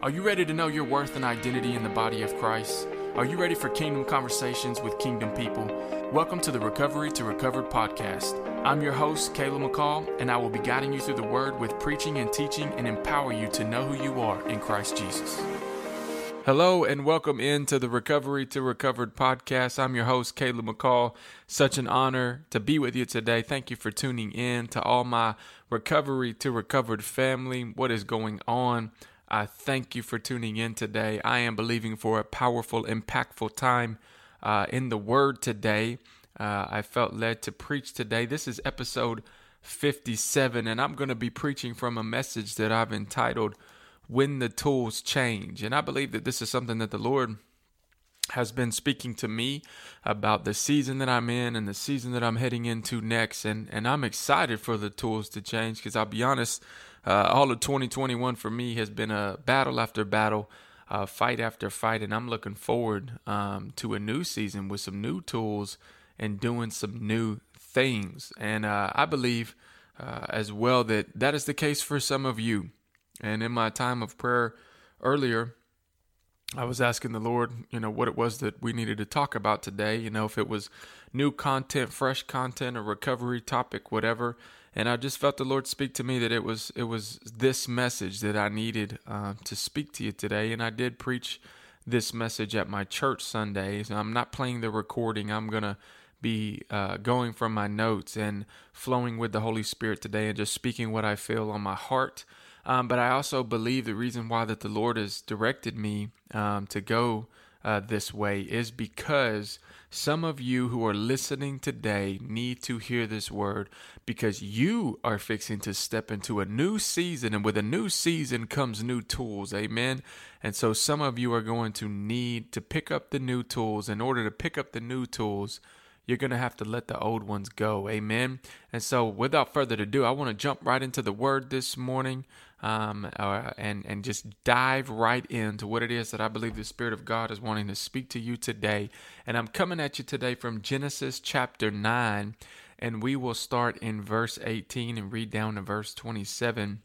Are you ready to know your worth and identity in the body of Christ? Are you ready for kingdom conversations with kingdom people? Welcome to the Recovery to Recovered podcast. I'm your host, Caleb McCall, and I will be guiding you through the word with preaching and teaching and empower you to know who you are in Christ Jesus. Hello and welcome into the Recovery to Recovered podcast. I'm your host, Caleb McCall. Such an honor to be with you today. Thank you for tuning in to all my Recovery to Recovered family. What is going on? I thank you for tuning in today. I am believing for a powerful, impactful time uh, in the Word today. Uh, I felt led to preach today. This is episode 57, and I'm going to be preaching from a message that I've entitled When the Tools Change. And I believe that this is something that the Lord has been speaking to me about the season that I'm in and the season that I'm heading into next. And, and I'm excited for the tools to change because I'll be honest, uh, all of 2021 for me has been a battle after battle, uh, fight after fight, and I'm looking forward um, to a new season with some new tools and doing some new things. And uh, I believe uh, as well that that is the case for some of you. And in my time of prayer earlier, I was asking the Lord, you know, what it was that we needed to talk about today. You know, if it was new content, fresh content, a recovery topic, whatever and I just felt the Lord speak to me that it was it was this message that I needed uh, to speak to you today, and I did preach this message at my church Sundays. I'm not playing the recording. I'm gonna be uh, going from my notes and flowing with the Holy Spirit today, and just speaking what I feel on my heart. Um, but I also believe the reason why that the Lord has directed me um, to go uh, this way is because some of you who are listening today need to hear this word because you are fixing to step into a new season, and with a new season comes new tools. Amen. And so some of you are going to need to pick up the new tools. In order to pick up the new tools, you're going to have to let the old ones go. Amen. And so, without further ado, I want to jump right into the word this morning um, uh, and and just dive right into what it is that I believe the Spirit of God is wanting to speak to you today. And I'm coming at you today from Genesis chapter nine, and we will start in verse 18 and read down to verse 27.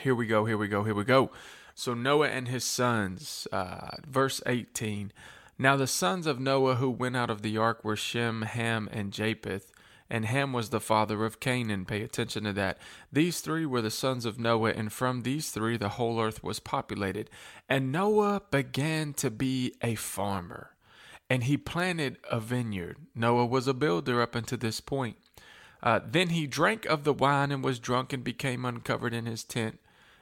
Here we go. Here we go. Here we go. So Noah and his sons, uh, verse 18. Now the sons of Noah who went out of the ark were Shem, Ham, and Japheth and Ham was the father of Canaan. Pay attention to that. These three were the sons of Noah, and from these three the whole earth was populated. And Noah began to be a farmer, and he planted a vineyard. Noah was a builder up until this point. Uh, then he drank of the wine and was drunk and became uncovered in his tent.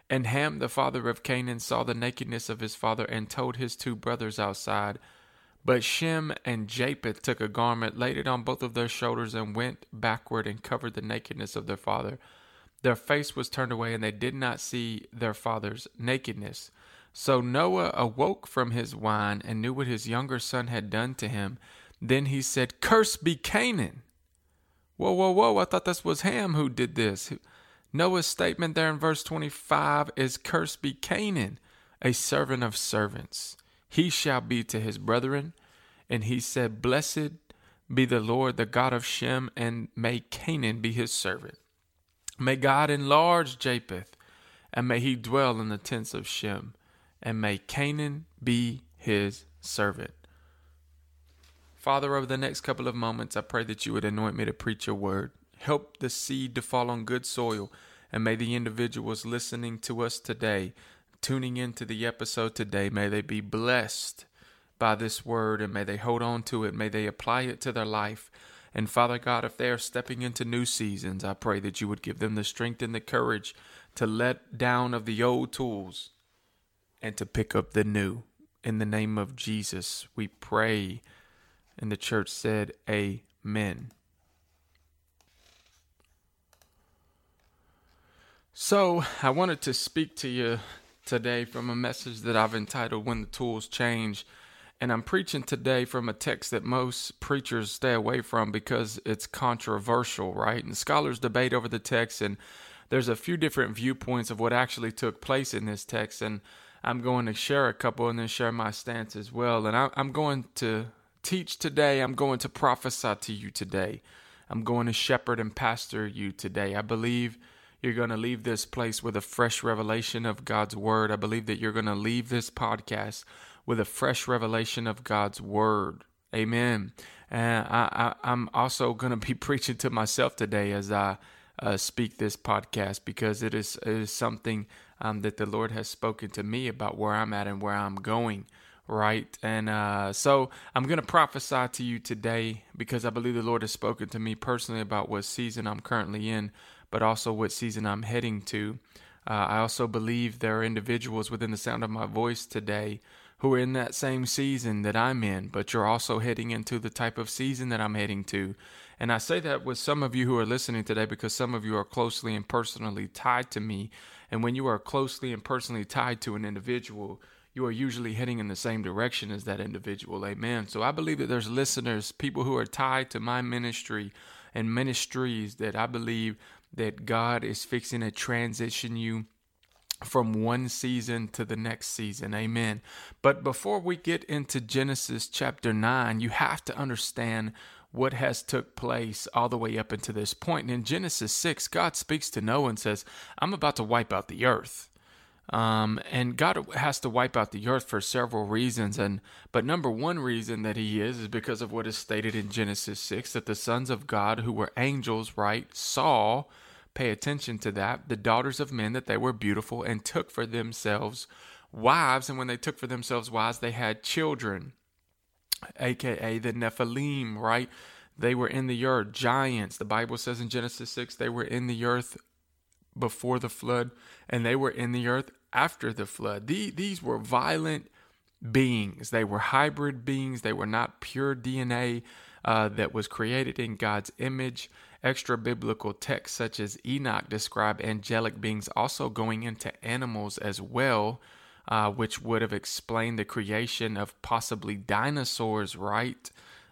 And Ham, the father of Canaan, saw the nakedness of his father and told his two brothers outside. But Shem and Japheth took a garment, laid it on both of their shoulders, and went backward and covered the nakedness of their father. Their face was turned away, and they did not see their father's nakedness. So Noah awoke from his wine and knew what his younger son had done to him. Then he said, Curse be Canaan. Whoa, whoa, whoa, I thought this was Ham who did this. Noah's statement there in verse 25 is, Curse be Canaan, a servant of servants he shall be to his brethren. And he said, Blessed be the Lord, the God of Shem, and may Canaan be his servant. May God enlarge Japheth, and may he dwell in the tents of Shem, and may Canaan be his servant. Father, over the next couple of moments, I pray that you would anoint me to preach your word. Help the seed to fall on good soil, and may the individuals listening to us today tuning into the episode today, may they be blessed by this word and may they hold on to it. May they apply it to their life. And Father God, if they are stepping into new seasons, I pray that you would give them the strength and the courage to let down of the old tools and to pick up the new. In the name of Jesus, we pray. And the church said, Amen. So, I wanted to speak to you today from a message that I've entitled When the Tools Change. And I'm preaching today from a text that most preachers stay away from because it's controversial, right? And scholars debate over the text, and there's a few different viewpoints of what actually took place in this text. And I'm going to share a couple and then share my stance as well. And I, am going to teach today, I'm going to prophesy to you today. I'm going to shepherd and pastor you today. I believe you're going to leave this place with a fresh revelation of God's word. I believe that you're going to leave this podcast with a fresh revelation of God's word. Amen. And I, am also going to be preaching to myself today as I uh, speak this podcast because it is, it is something um, that the Lord has spoken to me about where I'm at and where I'm going right? And uh, so I'm going to prophesy to you today because I believe the Lord has spoken to me personally about what season I'm currently in, but also what season I'm heading to. Uh, I also believe there are individuals within the sound of my voice today who are in that same season that I'm in, but you're also heading into the type of season that I'm heading to. And I say that with some of you who are listening today because some of you are closely and personally tied to me. And when you are closely and personally tied to an individual, you are usually heading in the same direction as that individual. Amen. So I believe that there's listeners, people who are tied to my ministry and ministries that I believe that God is fixing to transition you from one season to the next season. Amen. But before we get into Genesis chapter 9, you have to understand what has took place all the way up into this point. And in Genesis 6, God speaks to Noah and says, "I'm about to wipe out the earth." Um, and God has to wipe out the earth for several reasons, and but number one reason that He is is because of what is stated in Genesis six that the sons of God, who were angels, right, saw, pay attention to that, the daughters of men that they were beautiful and took for themselves wives, and when they took for themselves wives, they had children, aka the Nephilim, right? They were in the earth, giants. The Bible says in Genesis six they were in the earth before the flood, and they were in the earth after the flood. these were violent beings. They were hybrid beings. They were not pure DNA uh, that was created in God's image. Extra biblical texts such as Enoch describe angelic beings also going into animals as well, uh, which would have explained the creation of possibly dinosaurs, right?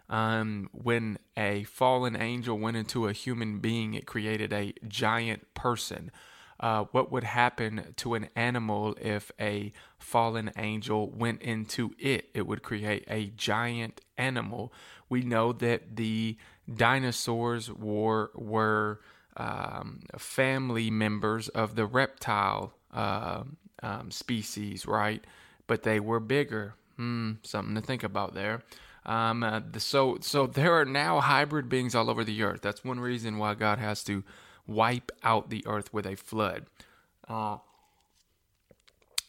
Um, when a fallen angel went into a human being, it created a giant person uh, what would happen to an animal if a fallen angel went into it. It would create a giant animal. We know that the dinosaurs were were um, family members of the reptile uh, um, species, right? But they were bigger. Hmm, something to think about there. Um, uh, so, so there are now hybrid beings all over the earth. That's one reason why God has to wipe out the earth with a flood. Uh,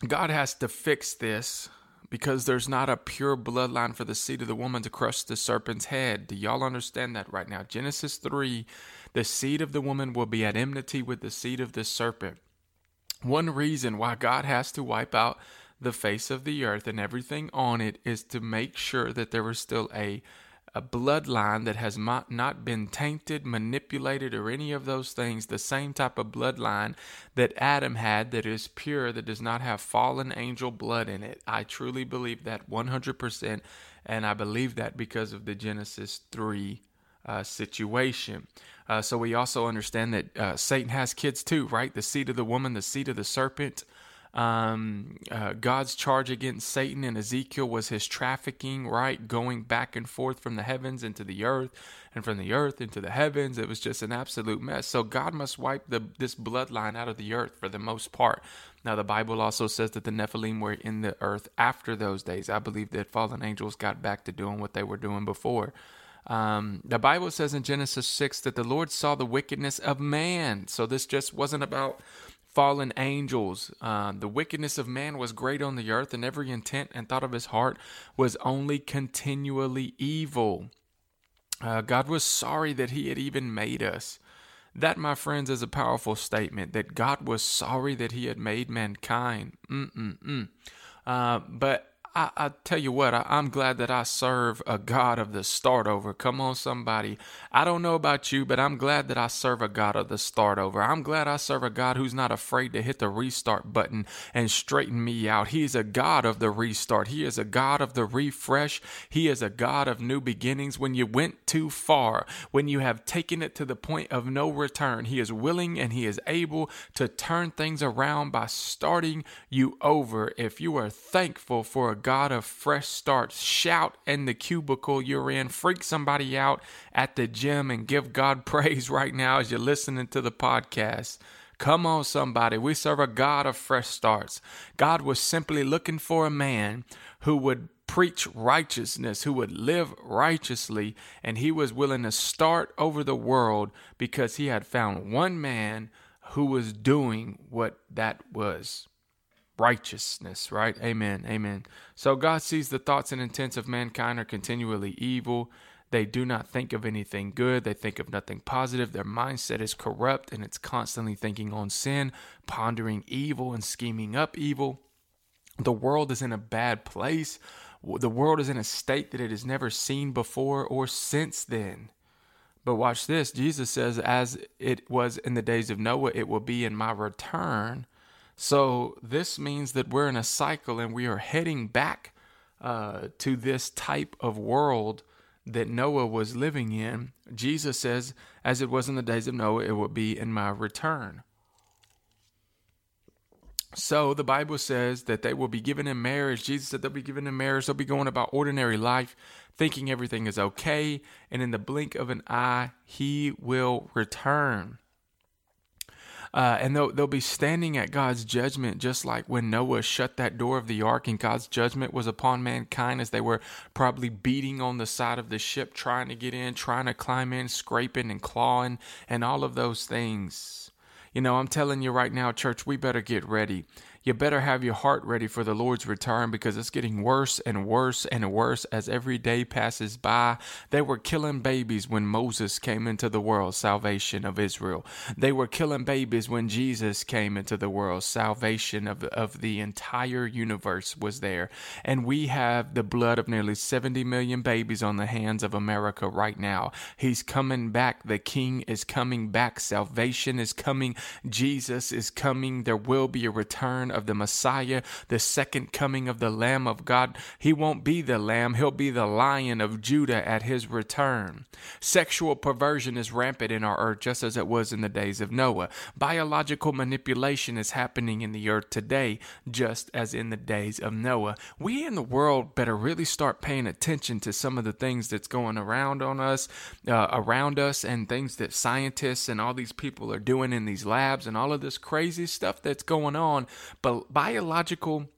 God has to fix this because there's not a pure bloodline for the seed of the woman to crush the serpent's head. Do y'all understand that right now? Genesis 3 the seed of the woman will be at enmity with the seed of the serpent. One reason why God has to wipe out the face of the earth and everything on it is to make sure that there is still a a bloodline that has not been tainted, manipulated, or any of those things, the same type of bloodline that Adam had that is pure, that does not have fallen angel blood in it. I truly believe that 100%, and I believe that because of the Genesis 3 uh, situation. Uh, so we also understand that uh, Satan has kids too, right? The seed of the woman, the seed of the serpent. Um, uh, God's charge against Satan in Ezekiel was his trafficking, right? Going back and forth from the heavens into the earth and from the earth into the heavens. It was just an absolute mess. So God must wipe the, this bloodline out of the earth for the most part. Now, the Bible also says that the Nephilim were in the earth after those days. I believe that fallen angels got back to doing what they were doing before. Um, the Bible says in Genesis 6 that the Lord saw the wickedness of man. So this just wasn't about fallen angels. Uh, the wickedness of man was great on the earth, and every intent and thought of his heart was only continually evil. Uh, God was sorry that he had even made us. That, my friends, is a powerful statement that God was sorry that he had made mankind. Uh, but I, I, tell you what, I, am glad that I serve a God of the start over. Come on, somebody. I don't know about you, but I'm glad that I serve a God of the start over. I'm glad I serve a God who's not afraid to hit the restart button and straighten me out. He is a God of the restart. He is a God of the refresh. He is a God of new beginnings. When you went too far, when you have taken it to the point of no return, He is willing and He is able to turn things around by starting you over. If you are thankful for a God of fresh starts. Shout in the cubicle you're in. Freak somebody out at the gym and give God praise right now as you're listening to the podcast. Come on, somebody. We serve a God of fresh starts. God was simply looking for a man who would preach righteousness, who would live righteously, and he was willing to start over the world because he had found one man who was doing what that was righteousness, right? Amen. Amen. So God sees the thoughts and intents of mankind are continually evil. They do not think of anything good. They think of nothing positive. Their mindset is corrupt and it's constantly thinking on sin, pondering evil, and scheming up evil. The world is in a bad place. The world is in a state that it has never seen before or since then. But watch this Jesus says, as it was in the days of Noah, it will be in my return. So this means that we're in a cycle and we are heading back uh, to this type of world that Noah was living in. Jesus says, as it was in the days of Noah, it will be in my return. So the Bible says that they will be given in marriage. Jesus said they'll be given in marriage. They'll be going about ordinary life, thinking everything is okay. And in the blink of an eye, he will return. Uh, and they'll, they'll be standing at God's judgment, just like when Noah shut that door of the ark and God's judgment was upon mankind as they were probably beating on the side of the ship, trying to get in, trying to climb in, scraping and clawing, and all of those things. You know, I'm telling you right now, church, we better get ready you better have your heart ready for the Lord's return because it's getting worse and worse and worse as every day passes by. They were killing babies when Moses came into the world, salvation of Israel. They were killing babies when Jesus came into the world, salvation of, of the entire universe was there. And we have the blood of nearly 70 million babies on the hands of America right now. He's coming back. The King is coming back. Salvation is coming. Jesus is coming. There will be a return of the Messiah, the second coming of the Lamb of God. He won't be the Lamb, he'll be the Lion of Judah at his return. Sexual perversion is rampant in our earth, just as it was in the days of Noah. Biological manipulation is happening in the earth today, just as in the days of Noah. We in the world better really start paying attention to some of the things that's going around on us, uh, around us, and things that scientists and all these people are doing in these labs and all of this crazy stuff that's going on but biological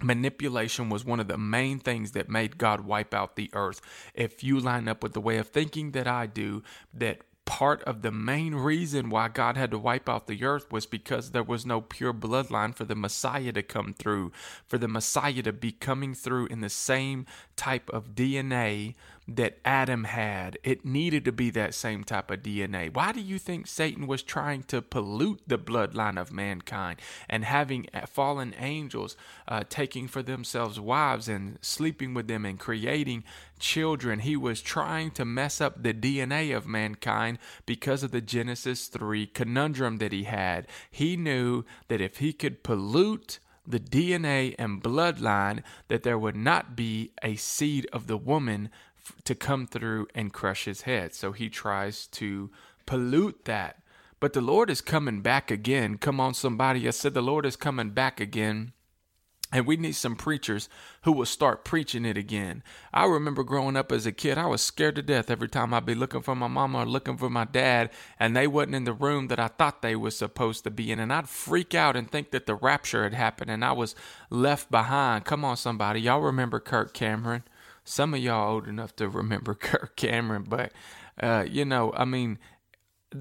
manipulation was one of the main things that made God wipe out the earth. If you line up with the way of thinking that I do, that part of the main reason why God had to wipe out the earth was because there was no pure bloodline for the Messiah to come through, for the Messiah to be coming through in the same type of DNA that Adam had. It needed to be that same type of DNA. Why do you think Satan was trying to pollute the bloodline of mankind and having fallen angels uh, taking for themselves wives and sleeping with them and creating children? He was trying to mess up the DNA of mankind because of the Genesis 3 conundrum that he had. He knew that if he could pollute the DNA and bloodline, that there would not be a seed of the woman to come through and crush his head. So he tries to pollute that. But the Lord is coming back again. Come on, somebody. I said the Lord is coming back again. And we need some preachers who will start preaching it again. I remember growing up as a kid, I was scared to death every time I'd be looking for my mama or looking for my dad, and they wasn't in the room that I thought they was supposed to be in. And I'd freak out and think that the rapture had happened and I was left behind. Come on, somebody. Y'all remember Kirk Cameron? Some of y'all old enough to remember Kirk Cameron, but uh, you know, I mean,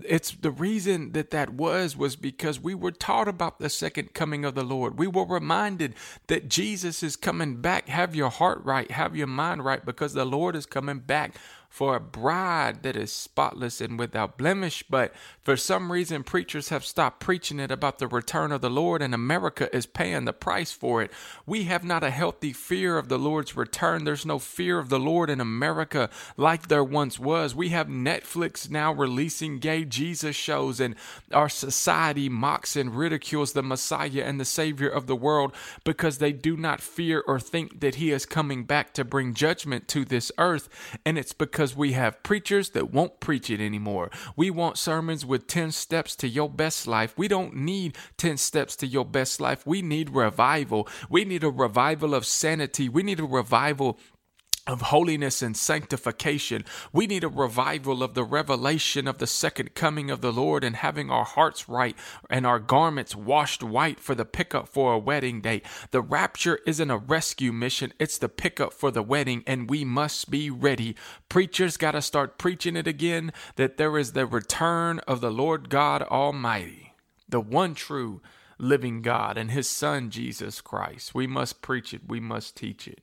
it's the reason that that was was because we were taught about the second coming of the Lord. We were reminded that Jesus is coming back. Have your heart right, have your mind right, because the Lord is coming back for a bride that is spotless and without blemish. But for some reason, preachers have stopped preaching it about the return of the Lord, and America is paying the price for it. We have not a healthy fear of the Lord's return. There's no fear of the Lord in America like there once was. We have Netflix now releasing gay Jesus shows, and our society mocks and ridicules the Messiah and the Savior of the world because they do not fear or think that He is coming back to bring judgment to this earth. And it's because because we have preachers that won't preach it anymore. We want sermons with 10 steps to your best life. We don't need 10 steps to your best life. We need revival. We need a revival of sanity. We need a revival of holiness and sanctification. We need a revival of the revelation of the second coming of the Lord and having our hearts right and our garments washed white for the pickup for a wedding day. The rapture isn't a rescue mission, it's the pickup for the wedding, and we must be ready. Preachers got to start preaching it again that there is the return of the Lord God Almighty, the one true living God, and His Son, Jesus Christ. We must preach it, we must teach it.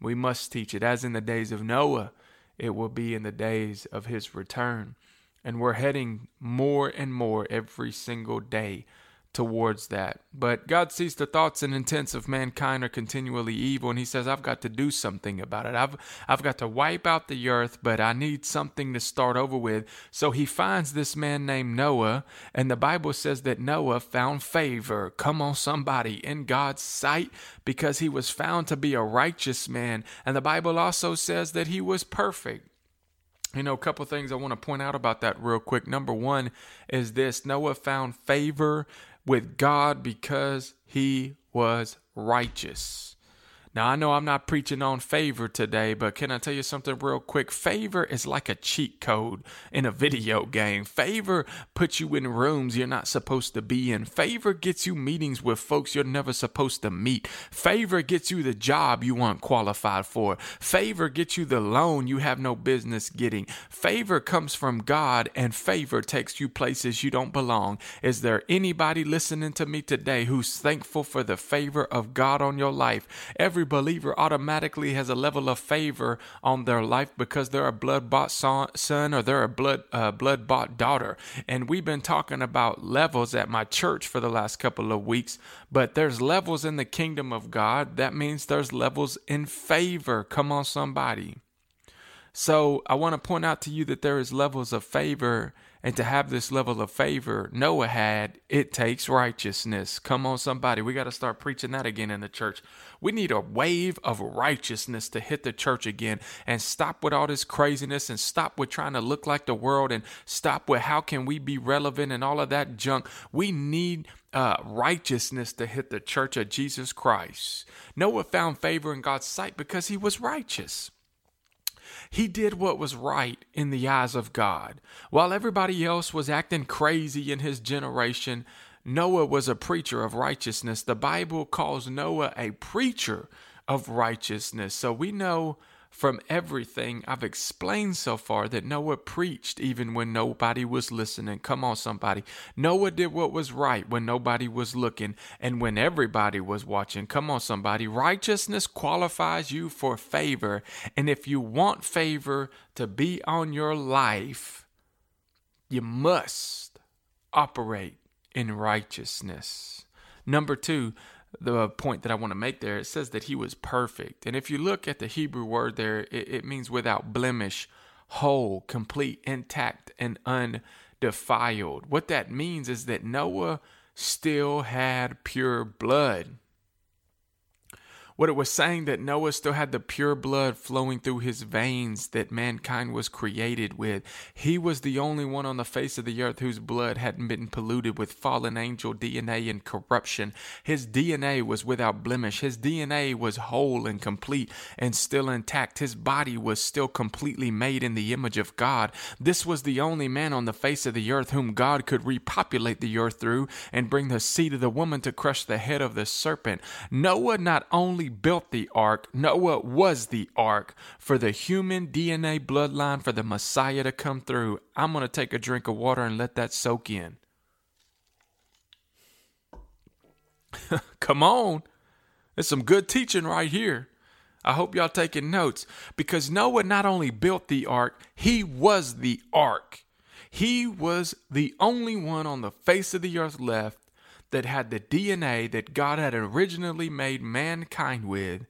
We must teach it. As in the days of Noah, it will be in the days of his return. And we're heading more and more every single day towards that. But God sees the thoughts and intents of mankind are continually evil, and He says, I've got to do something about it. I've, I've got to wipe out the earth, but I need something to start over with. So He finds this man named Noah, and the Bible says that Noah found favor. Come on, somebody, in God's sight, because he was found to be a righteous man. And the Bible also says that he was perfect. You know, a couple things I want to point out about that real quick. Number one is this Noah found favor with God because he was righteous. Now, I know I'm not preaching on favor today, but can I tell you something real quick? Favor is like a cheat code in a video game. Favor puts you in rooms you're not supposed to be in. Favor gets you meetings with folks you're never supposed to meet. Favor gets you the job you weren't qualified for. Favor gets you the loan you have no business getting. Favor comes from God, and favor takes you places you don't belong. Is there anybody listening to me today who's thankful for the favor of God on your life? Every every believer automatically has a level of favor on their life because they're a blood bought son or they're a blood uh, blood bought daughter. And we've been talking about levels at my church for the last couple of weeks, but there's levels in the kingdom of God. That means there's levels in favor. Come on, somebody. So I want to point out to you that there is levels of favor and to have this level of favor Noah had, it takes righteousness. Come on, somebody. We got to start preaching that again in the church. We need a wave of righteousness to hit the church again and stop with all this craziness and stop with trying to look like the world and stop with how can we be relevant and all of that junk. We need uh, righteousness to hit the church of Jesus Christ. Noah found favor in God's sight because he was righteous. He did what was right in the eyes of God. While everybody else was acting crazy in his generation, Noah was a preacher of righteousness. The Bible calls Noah a preacher of righteousness. So we know from everything I've explained so far that Noah preached even when nobody was listening. Come on, somebody. Noah did what was right when nobody was looking and when everybody was watching. Come on, somebody. Righteousness qualifies you for favor. And if you want favor to be on your life, you must operate in righteousness. Number two, the point that I want to make there. It says that he was perfect. And if you look at the Hebrew word there, it, it means without blemish, whole, complete, intact, and undefiled. What that means is that Noah still had pure blood. What it was saying that Noah still had the pure blood flowing through his veins that mankind was created with. He was the only one on the face of the earth whose blood hadn't been polluted with fallen angel DNA and corruption. His DNA was without blemish. His DNA was whole and complete and still intact. His body was still completely made in the image of God. This was the only man on the face of the earth whom God could repopulate the earth through and bring the seed of the woman to crush the head of the serpent. Noah not only built the ark, Noah was the ark for the human DNA bloodline for the Messiah to come through. I'm going to take a drink of water and let that soak in. come on. There's some good teaching right here. I hope y'all taking notes because Noah not only built the ark, he was the ark. He was the only one on the face of the earth left that had the DNA that God had originally made mankind with,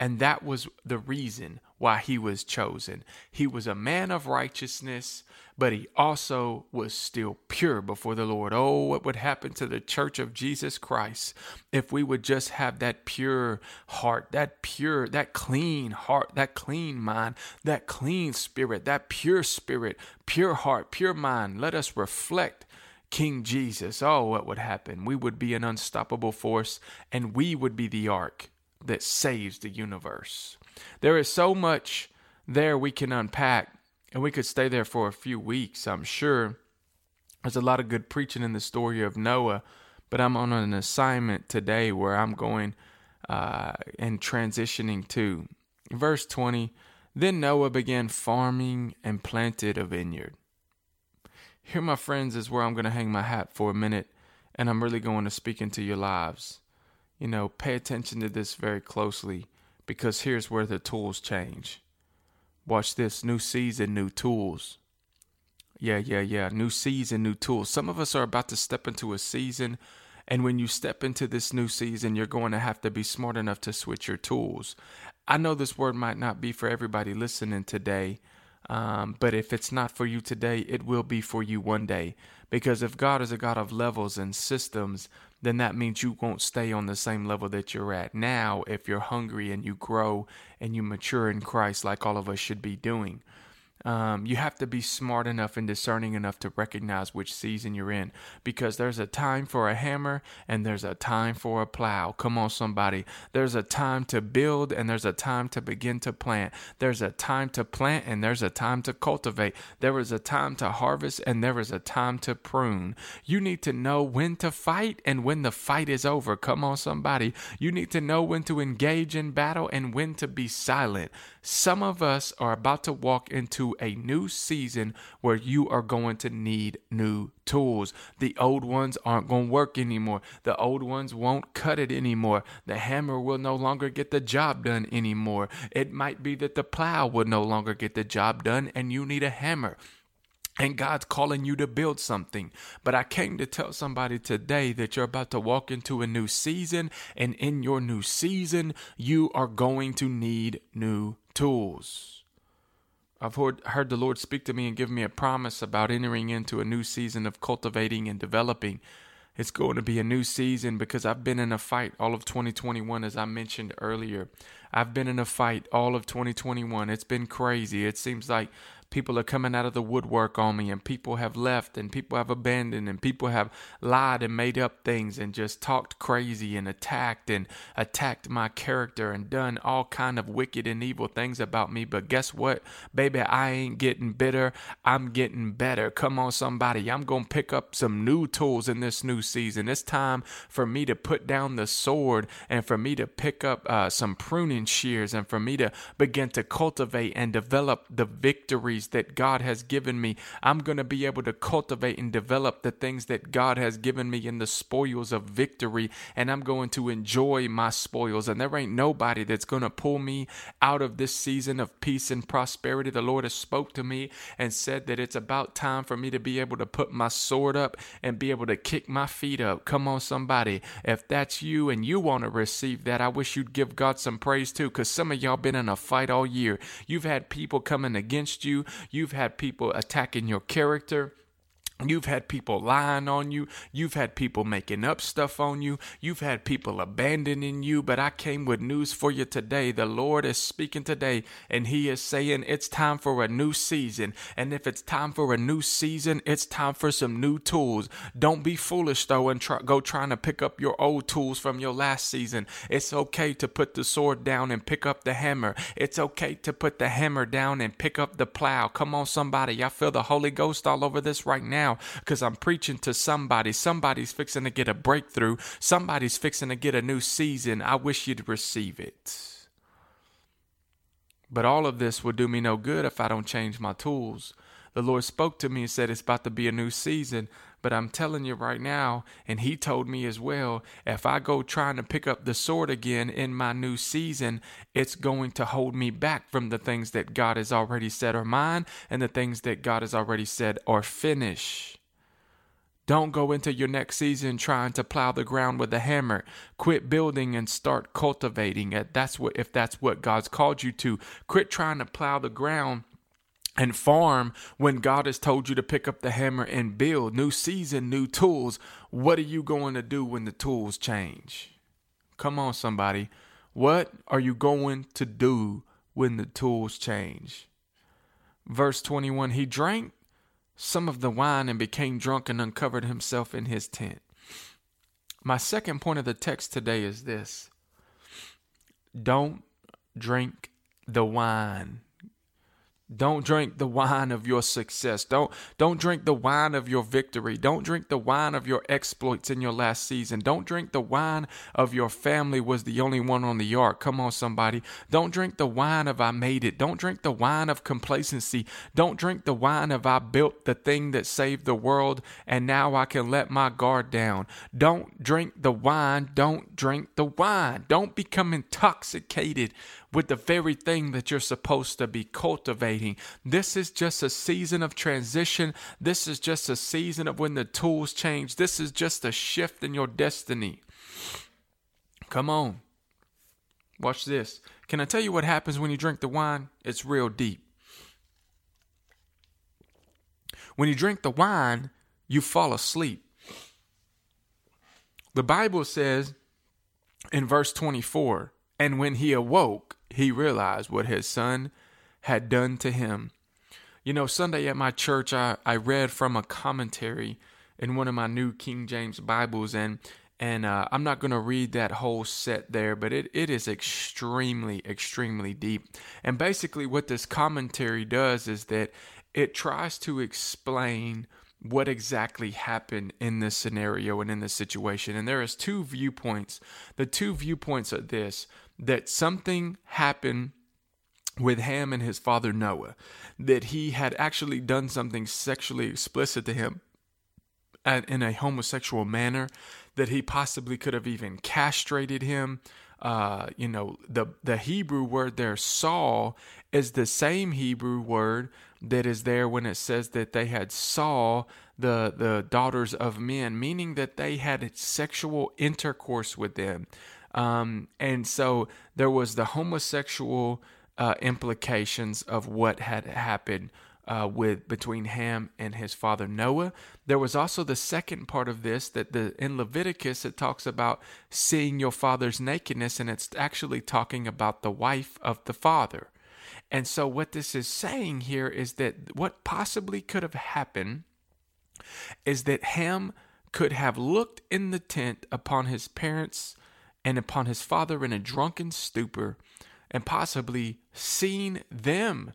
and that was the reason why he was chosen. He was a man of righteousness, but he also was still pure before the Lord. Oh, what would happen to the church of Jesus Christ if we would just have that pure heart, that pure, that clean heart, that clean mind, that clean spirit, that pure spirit, pure heart, pure mind. Let us reflect King Jesus, oh, what would happen? We would be an unstoppable force and we would be the ark that saves the universe. There is so much there we can unpack, and we could stay there for a few weeks, I'm sure. There's a lot of good preaching in the story of Noah, but I'm on an assignment today where I'm going uh, and transitioning to. Verse 20 Then Noah began farming and planted a vineyard. Here, my friends, is where I'm going to hang my hat for a minute, and I'm really going to speak into your lives. You know, pay attention to this very closely because here's where the tools change. Watch this new season, new tools. Yeah, yeah, yeah. New season, new tools. Some of us are about to step into a season, and when you step into this new season, you're going to have to be smart enough to switch your tools. I know this word might not be for everybody listening today, um, but if it's not for you today, it will be for you one day. Because if God is a God of levels and systems, then that means you won't stay on the same level that you're at now if you're hungry and you grow and you mature in Christ like all of us should be doing. Um, you have to be smart enough and discerning enough to recognize which season you're in because there's a time for a hammer and there's a time for a plow. Come on, somebody. There's a time to build and there's a time to begin to plant. There's a time to plant and there's a time to cultivate. There is a time to harvest and there is a time to prune. You need to know when to fight and when the fight is over. Come on, somebody. You need to know when to engage in battle and when to be silent. Some of us are about to walk into a new season where you are going to need new tools. The old ones aren't going to work anymore. The old ones won't cut it anymore. The hammer will no longer get the job done anymore. It might be that the plow will no longer get the job done and you need a hammer and God's calling you to build something. But I came to tell somebody today that you're about to walk into a new season, and in your new season, you are going to need new tools. I've heard, heard the Lord speak to me and give me a promise about entering into a new season of cultivating and developing. It's going to be a new season because I've been in a fight all of 2021, as I mentioned earlier. I've been in a fight all of 2021. It's been crazy. It seems like people are coming out of the woodwork on me and people have left and people have abandoned and people have lied and made up things and just talked crazy and attacked and attacked my character and done all kind of wicked and evil things about me. But guess what? Baby i ain't getting bitter. I'm getting better. Come on somebody. I'm gonna pick up some new tools in this new season. It's time for me to put down the sword and for me to pick up uh, some pruning shears and for me to begin to cultivate and develop the victory that God has given me. I'm going to be able to cultivate and develop the things that God has given me in the spoils of victory, and I'm going to enjoy my spoils. And there ain't nobody that's going to pull me out of this season of peace and prosperity. The Lord has spoke to me and said that it's about time for me to be able to put my sword up and be able to kick my feet up. Come on, somebody. If that's you and you want to receive that, I wish you'd give God some praise too, because some of y'all been in a fight all year. You've had people coming against you. You've had people attacking your character. You've had people lying on you. You've had people making up stuff on you. You've had people abandoning you. But I came with news for you today. The Lord is speaking today, and He is saying it's time for a new season. And if it's time for a new season, it's time for some new tools. Don't be foolish though and try, go trying to pick up your old tools from your last season. It's okay to put the sword down and pick up the hammer. It's okay to put the hammer down and pick up the plow. Come on, somebody. I feel the Holy Ghost all over this right now now because I'm preaching to somebody. Somebody's fixing to get a breakthrough. Somebody's fixing to get a new season. I wish you'd receive it. But all of this will do me no good if I don't change my tools. The Lord spoke to me and said it's about to be a new season. But I'm telling you right now, and he told me as well, if I go trying to pick up the sword again in my new season, it's going to hold me back from the things that God has already said are mine and the things that God has already said are finished. Don't go into your next season trying to plow the ground with a hammer. Quit building and start cultivating it. That's what if that's what God's called you to. Quit trying to plow the ground and farm when God has told you to pick up the hammer and build. New season, new tools. What are you going to do when the tools change? Come on, somebody. What are you going to do when the tools change? Verse 21 He drank some of the wine and became drunk and uncovered himself in his tent. My second point of the text today is this don't drink the wine don't drink the wine of your success. Don't don't drink the wine of your victory. Don't drink the wine of your exploits in your last season. Don't drink the wine of your family was the only one on the ark. Come on somebody. Don't drink the wine of I made it. Don't drink the wine of complacency. Don't drink the wine of I built the thing that saved the world and now I can let my guard down. Don't drink the wine. Don't drink the wine. Don't become intoxicated with the very thing that you're supposed to be cultivating. This is just a season of transition. This is just a season of when the tools change. This is just a shift in your destiny. Come on. Watch this. Can I tell you what happens when you drink the wine? It's real deep. When you drink the wine, you fall asleep. The Bible says in verse 24, and when he awoke, he realized what his son had done to him. You know, Sunday at my church, I, I read from a commentary in one of my new King James Bibles, and and uh, I'm not going to read that whole set there, but it, it is extremely, extremely deep. And basically, what this commentary does is that it tries to explain what exactly happened in this scenario and in this situation. And there is two viewpoints. The two viewpoints are this that something happened with Ham and his father Noah, that he had actually done something sexually explicit to him in a homosexual manner, that he possibly could have even castrated him. Uh, you know, the the Hebrew word there, Saul, is the same Hebrew word that is there when it says that they had saw the the daughters of men, meaning that they had sexual intercourse with them. Um, and so there was the homosexual uh, implications of what had happened uh, with between Ham and his father Noah. There was also the second part of this that the in Leviticus it talks about seeing your father's nakedness, and it's actually talking about the wife of the father. And so what this is saying here is that what possibly could have happened is that Ham could have looked in the tent upon his parents' and upon his father in a drunken stupor, and possibly seeing them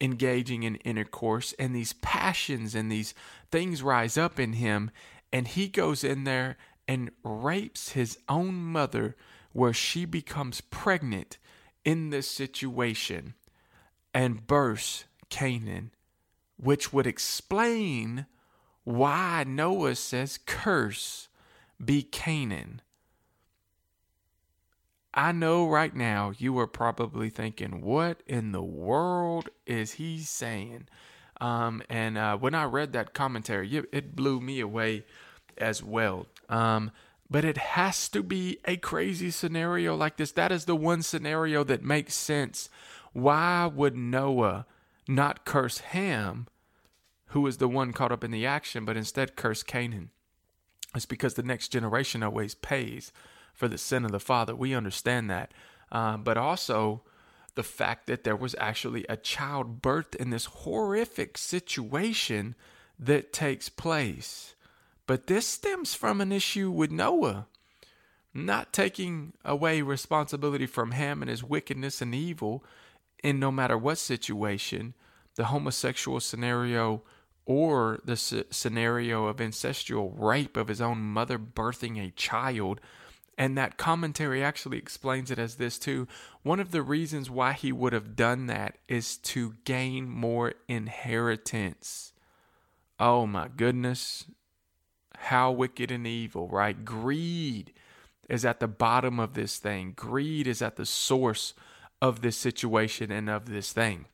engaging in intercourse, and these passions and these things rise up in him, and he goes in there and rapes his own mother, where she becomes pregnant in this situation and births Canaan, which would explain why Noah says, Curse be Canaan. I know right now you are probably thinking, what in the world is he saying? Um, and uh, when I read that commentary, it blew me away as well. Um, but it has to be a crazy scenario like this. That is the one scenario that makes sense. Why would Noah not curse Ham, who was the one caught up in the action, but instead curse Canaan? It's because the next generation always pays for the sin of the father. We understand that. Uh, but also the fact that there was actually a child birthed in this horrific situation that takes place. But this stems from an issue with Noah. Not taking away responsibility from Ham and his wickedness and evil in no matter what situation, the homosexual scenario or the scenario of incestual rape of his own mother birthing a child and that commentary actually explains it as this too. One of the reasons why he would have done that is to gain more inheritance. Oh my goodness. How wicked and evil, right? Greed is at the bottom of this thing. Greed is at the source of this situation and of this thing.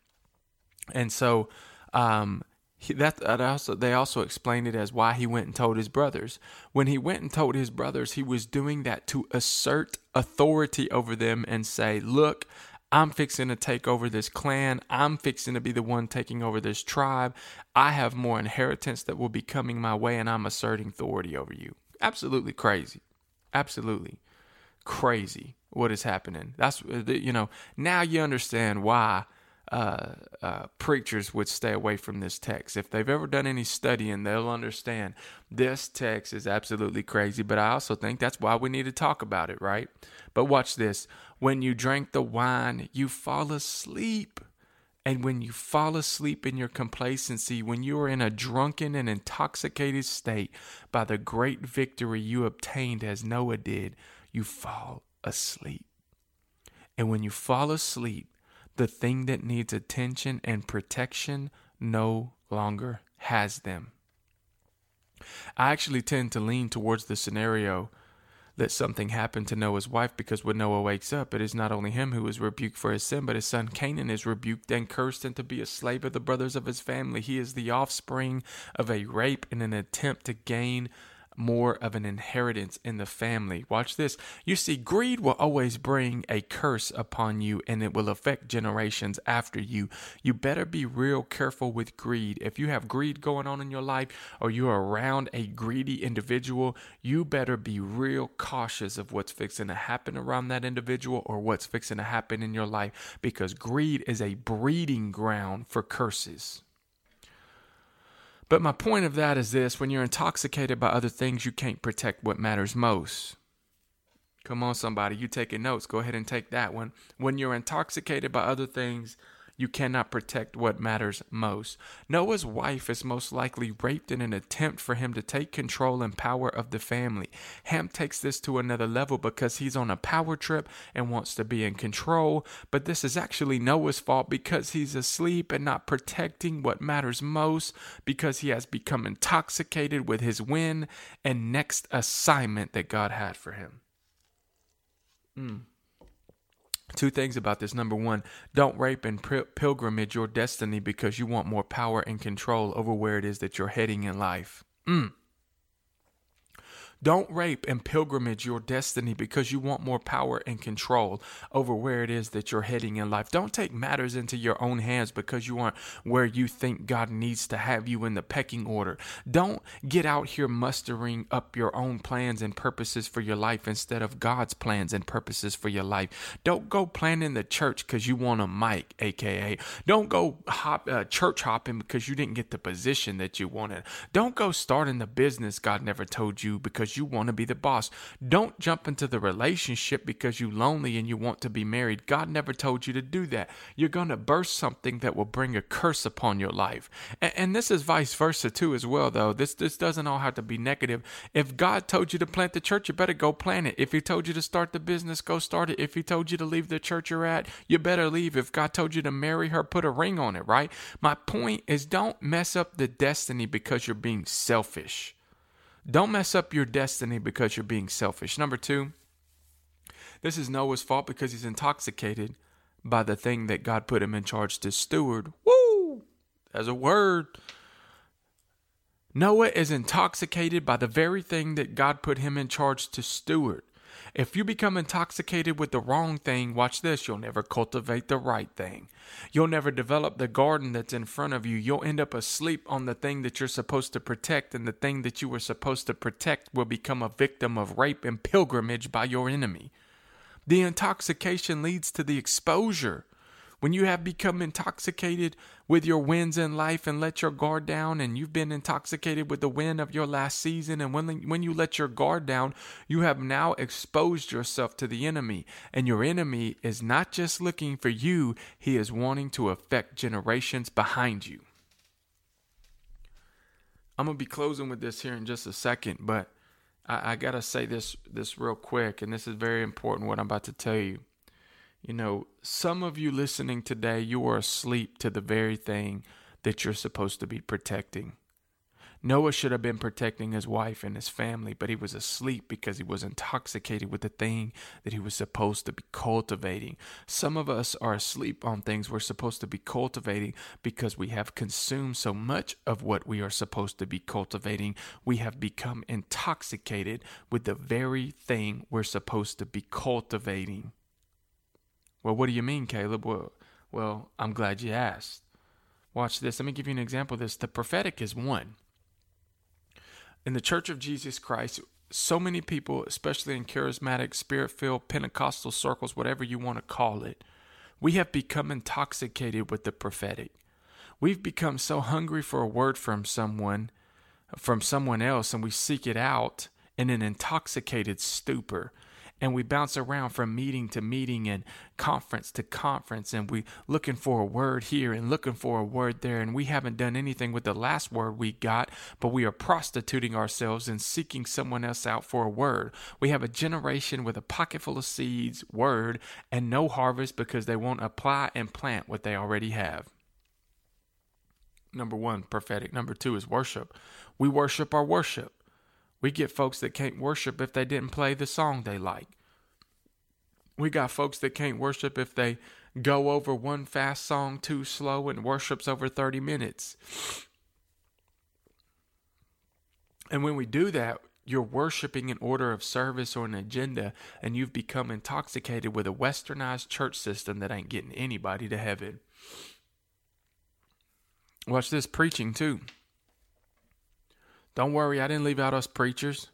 And so um, he, that, that also they also explained it as why he went and told his brothers. When he went and told his brothers, he was doing that to assert authority over them and say, "Look, I'm fixing to take over this clan. I'm fixing to be the one taking over this tribe. I have more inheritance that will be coming my way, and I'm asserting authority over you." Absolutely crazy. Absolutely crazy what is happening. That's uh, you know now you understand why uh, uh, preachers would stay away from this text. If they've ever done any studying, they'll understand this text is absolutely crazy. But I also think that's why we need to talk about it, right? But watch this. When you drink the wine, you fall asleep. And when you fall asleep in your complacency, when you are in a drunken and intoxicated state by the great victory you obtained as Noah did, you fall asleep. And when you fall asleep, the thing that needs attention and protection no longer has them. I actually tend to lean towards the scenario that something happened to Noah's wife because when Noah wakes up, it is not only him who is rebuked for his sin, but his son Canaan is rebuked and cursed and to be a slave of the brothers of his family. He is the offspring of a rape in an attempt to gain more of an inheritance in the family. Watch this. You see, greed will always bring a curse upon you and it will affect generations after you. You better be real careful with greed. If you have greed going on in your life or you're around a greedy individual, you better be real cautious of what's fixing to happen around that individual or what's fixing to happen in your life because greed is a breeding ground for curses. But my point of that is this when you're intoxicated by other things, you can't protect what matters most. Come on, somebody, you taking notes. Go ahead and take that one. When you're intoxicated by other things, you cannot protect what matters most. Noah's wife is most likely raped in an attempt for him to take control and power of the family. Ham takes this to another level because he's on a power trip and wants to be in control, but this is actually Noah's fault because he's asleep and not protecting what matters most because he has become intoxicated with his win and next assignment that God had for him. Mm. Two things about this. Number one, don't rape and pilgrimage your destiny because you want more power and control over where it is that you're heading in life. Mm. Don't rape and pilgrimage your destiny because you want more power and control over where it is that you're heading in life. Don't take matters into your own hands because you aren't where you think God needs to have you in the pecking order. Don't get out here mustering up your own plans and purposes for your life instead of God's plans and purposes for your life. Don't go planning the church because you want a mic, aka. Don't go hop uh, church hopping because you didn't get the position that you wanted. Don't go starting the business God never told you because because you want to be the boss. Don't jump into the relationship because you're lonely and you want to be married. God never told you to do that. You're going to burst something that will bring a curse upon your life. And, and this is vice versa too as well though. This this doesn't all have to be negative. If God told you to plant the church, you better go plant it. If he told you to start the business, go start it. If he told you to leave the church you're at, you better leave. If God told you to marry her, put a ring on it, right? My point is don't mess up the destiny because you're being selfish. Don't mess up your destiny because you're being selfish. Number two, this is Noah's fault because he's intoxicated by the thing that God put him in charge to steward. Woo! As a word. Noah is intoxicated by the very thing that God put him in charge to steward. If you become intoxicated with the wrong thing, watch this, you'll never cultivate the right thing. You'll never develop the garden that's in front of you. You'll end up asleep on the thing that you're supposed to protect, and the thing that you were supposed to protect will become a victim of rape and pilgrimage by your enemy. The intoxication leads to the exposure when you have become intoxicated with your wins in life and let your guard down, and you've been intoxicated with the win of your last season, and when, when you let your guard down, you have now exposed yourself to the enemy. And your enemy is not just looking for you, he is wanting to affect generations behind you. I'm gonna be closing with this here in just a second, but I, I gotta say this this real quick, and this is very important what I'm about to tell you. You know, some of you listening today, you are asleep to the very thing that you're supposed to be protecting. Noah should have been protecting his wife and his family, but he was asleep because he was intoxicated with the thing that he was supposed to be cultivating. Some of us are asleep on things we're supposed to be cultivating because we have consumed so much of what we are supposed to be cultivating. We have become intoxicated with the very thing we're supposed to be cultivating. Well, what do you mean, Caleb? Well, well, I'm glad you asked. Watch this. Let me give you an example of this. The prophetic is one. In the Church of Jesus Christ, so many people, especially in charismatic, spirit filled, Pentecostal circles, whatever you want to call it, We have become intoxicated with the prophetic. We've become so hungry for a word from someone, from someone else, and we seek it out in an intoxicated stupor and we bounce around from meeting to meeting and conference to conference and we looking for a word here and looking for a word there and we haven't done anything with the last word we got but we are prostituting ourselves and seeking someone else out for a word. We have a generation with a pocket full of seeds word and no harvest because they won't apply and plant what they already have. Number 1 prophetic. Number 2 is worship. We worship our worship we get folks that can't worship if they didn't play the song they like. We got folks that can't worship if they go over one fast song too slow and worships over 30 minutes. And when we do that, you're worshiping an order of service or an agenda, and you've become intoxicated with a westernized church system that ain't getting anybody to heaven. Watch this preaching too. Don't worry, I didn't leave out us preachers.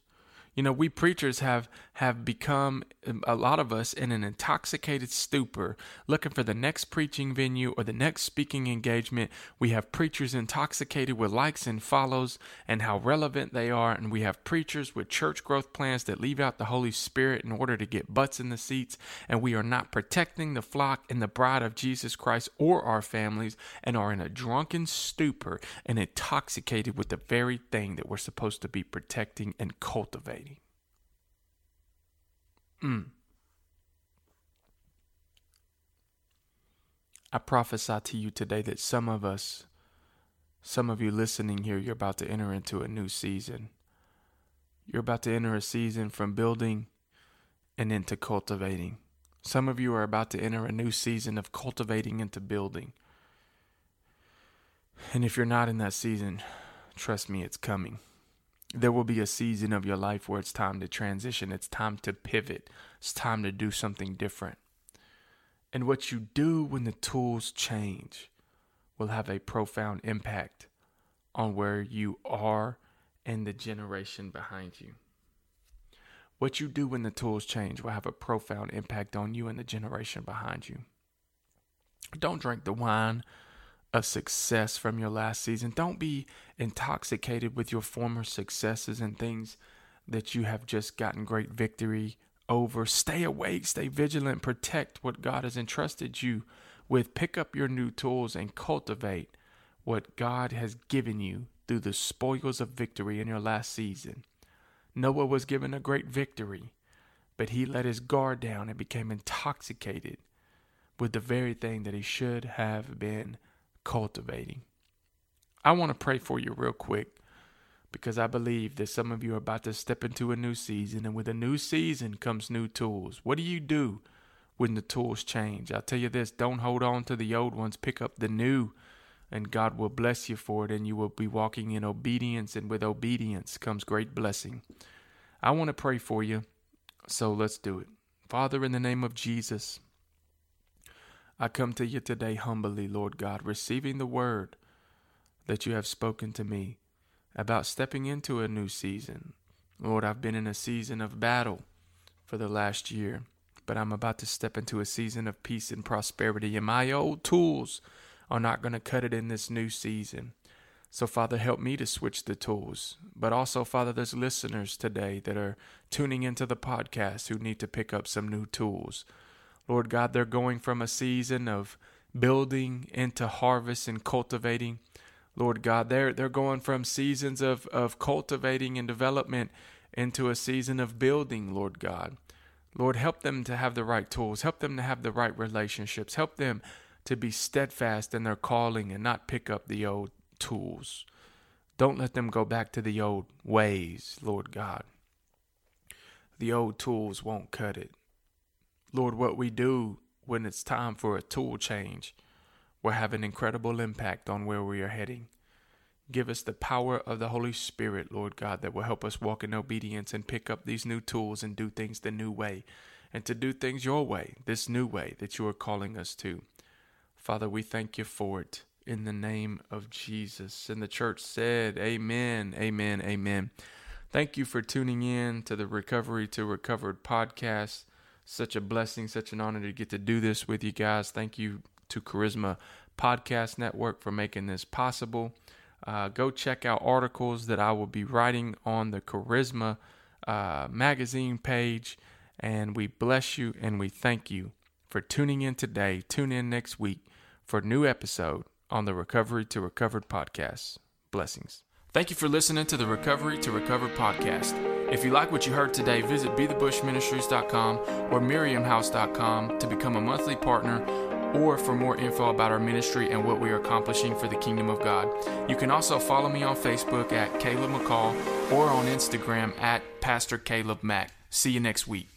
You know, we preachers have have become um, a lot of us in an intoxicated stupor, looking for the next preaching venue or the next speaking engagement. We have preachers intoxicated with likes and follows and how relevant they are, and we have preachers with church growth plans that leave out the Holy Spirit in order to get butts in the seats, and we are not protecting the flock and the bride of Jesus Christ or our families, and are in a drunken stupor and intoxicated with the very thing that we're supposed to be protecting and cultivating. Mm. I prophesy to you today that some of us, some of you listening here, you're about to enter into a new season. You're about to enter a season from building and into cultivating. Some of you are about to enter a new season of cultivating into building. And if you're not in that season, trust me, it's coming. There will be a season of your life where it's time to transition, it's time to pivot, it's time to do something different. And what you do when the tools change will have a profound impact on where you are and the generation behind you. What you do when the tools change will have a profound impact on you and the generation behind you. Don't drink the wine of success from your last season. Don't be intoxicated with your former successes and things that you have just gotten great victory over. Stay awake, stay vigilant, protect what God has entrusted you with. Pick up your new tools and cultivate what God has given you through the spoils of victory in your last season. Noah was given a great victory, but he let his guard down and became intoxicated with the very thing that he should have been cultivating. I want to pray for you real quick because I believe that some of you are about to step into a new season, and with a new season comes new tools. What do you do when the tools change? I'll tell you this don't hold on to the old ones, pick up the new, and God will bless you for it, and you will be walking in obedience, and with obedience comes great blessing. I want to pray for you, so let's do it. Father, in the name of Jesus, I come to you today humbly, Lord God, receiving the word that you have spoken to me about stepping into a new season. Lord, I've been in a season of battle for the last year, but I'm about to step into a season of peace and prosperity, and my old tools are not going to cut it in this new season. So, Father, help me to switch the tools. But also, Father, there's listeners today that are tuning into the podcast who need to pick up some new tools. Lord God, they're going from a season of building into harvest and cultivating. Lord God, they're they're going from seasons of, of cultivating and development into a season of building, Lord God. Lord, help them to have the right tools, help them to have the right relationships, help them to be steadfast in their calling and not pick up the old tools. Don't let them go back to the old ways, Lord God. The old tools won't cut it. Lord, what we do when it's time for a tool change will have an incredible impact on where we are heading. Give us the power of the Holy Spirit, Lord God, that will help us walk in obedience and pick up these new tools and do things the new way, and to do things your way, this new way that you are calling us to. Father, we thank you for it in the name of Jesus. And the church said, Amen, Amen, Amen. Thank you for tuning in to the Recovery to Recovered podcast. Such a blessing, such an honor to get to do this with you guys. Thank you to Charisma Podcast Network for making this possible. Uh, go check out articles that I will be writing on the Charisma uh, magazine page. And we bless you and we thank you for tuning in today. Tune in next week for a new episode on the Recovery to Recovered podcast. Blessings. Thank you for listening to the Recovery to Recovered podcast. If you like what you heard today, visit bethebushministries.com or miriamhouse.com to become a monthly partner or for more info about our ministry and what we are accomplishing for the kingdom of God. You can also follow me on Facebook at Caleb McCall or on Instagram at Pastor Caleb Mack. See you next week.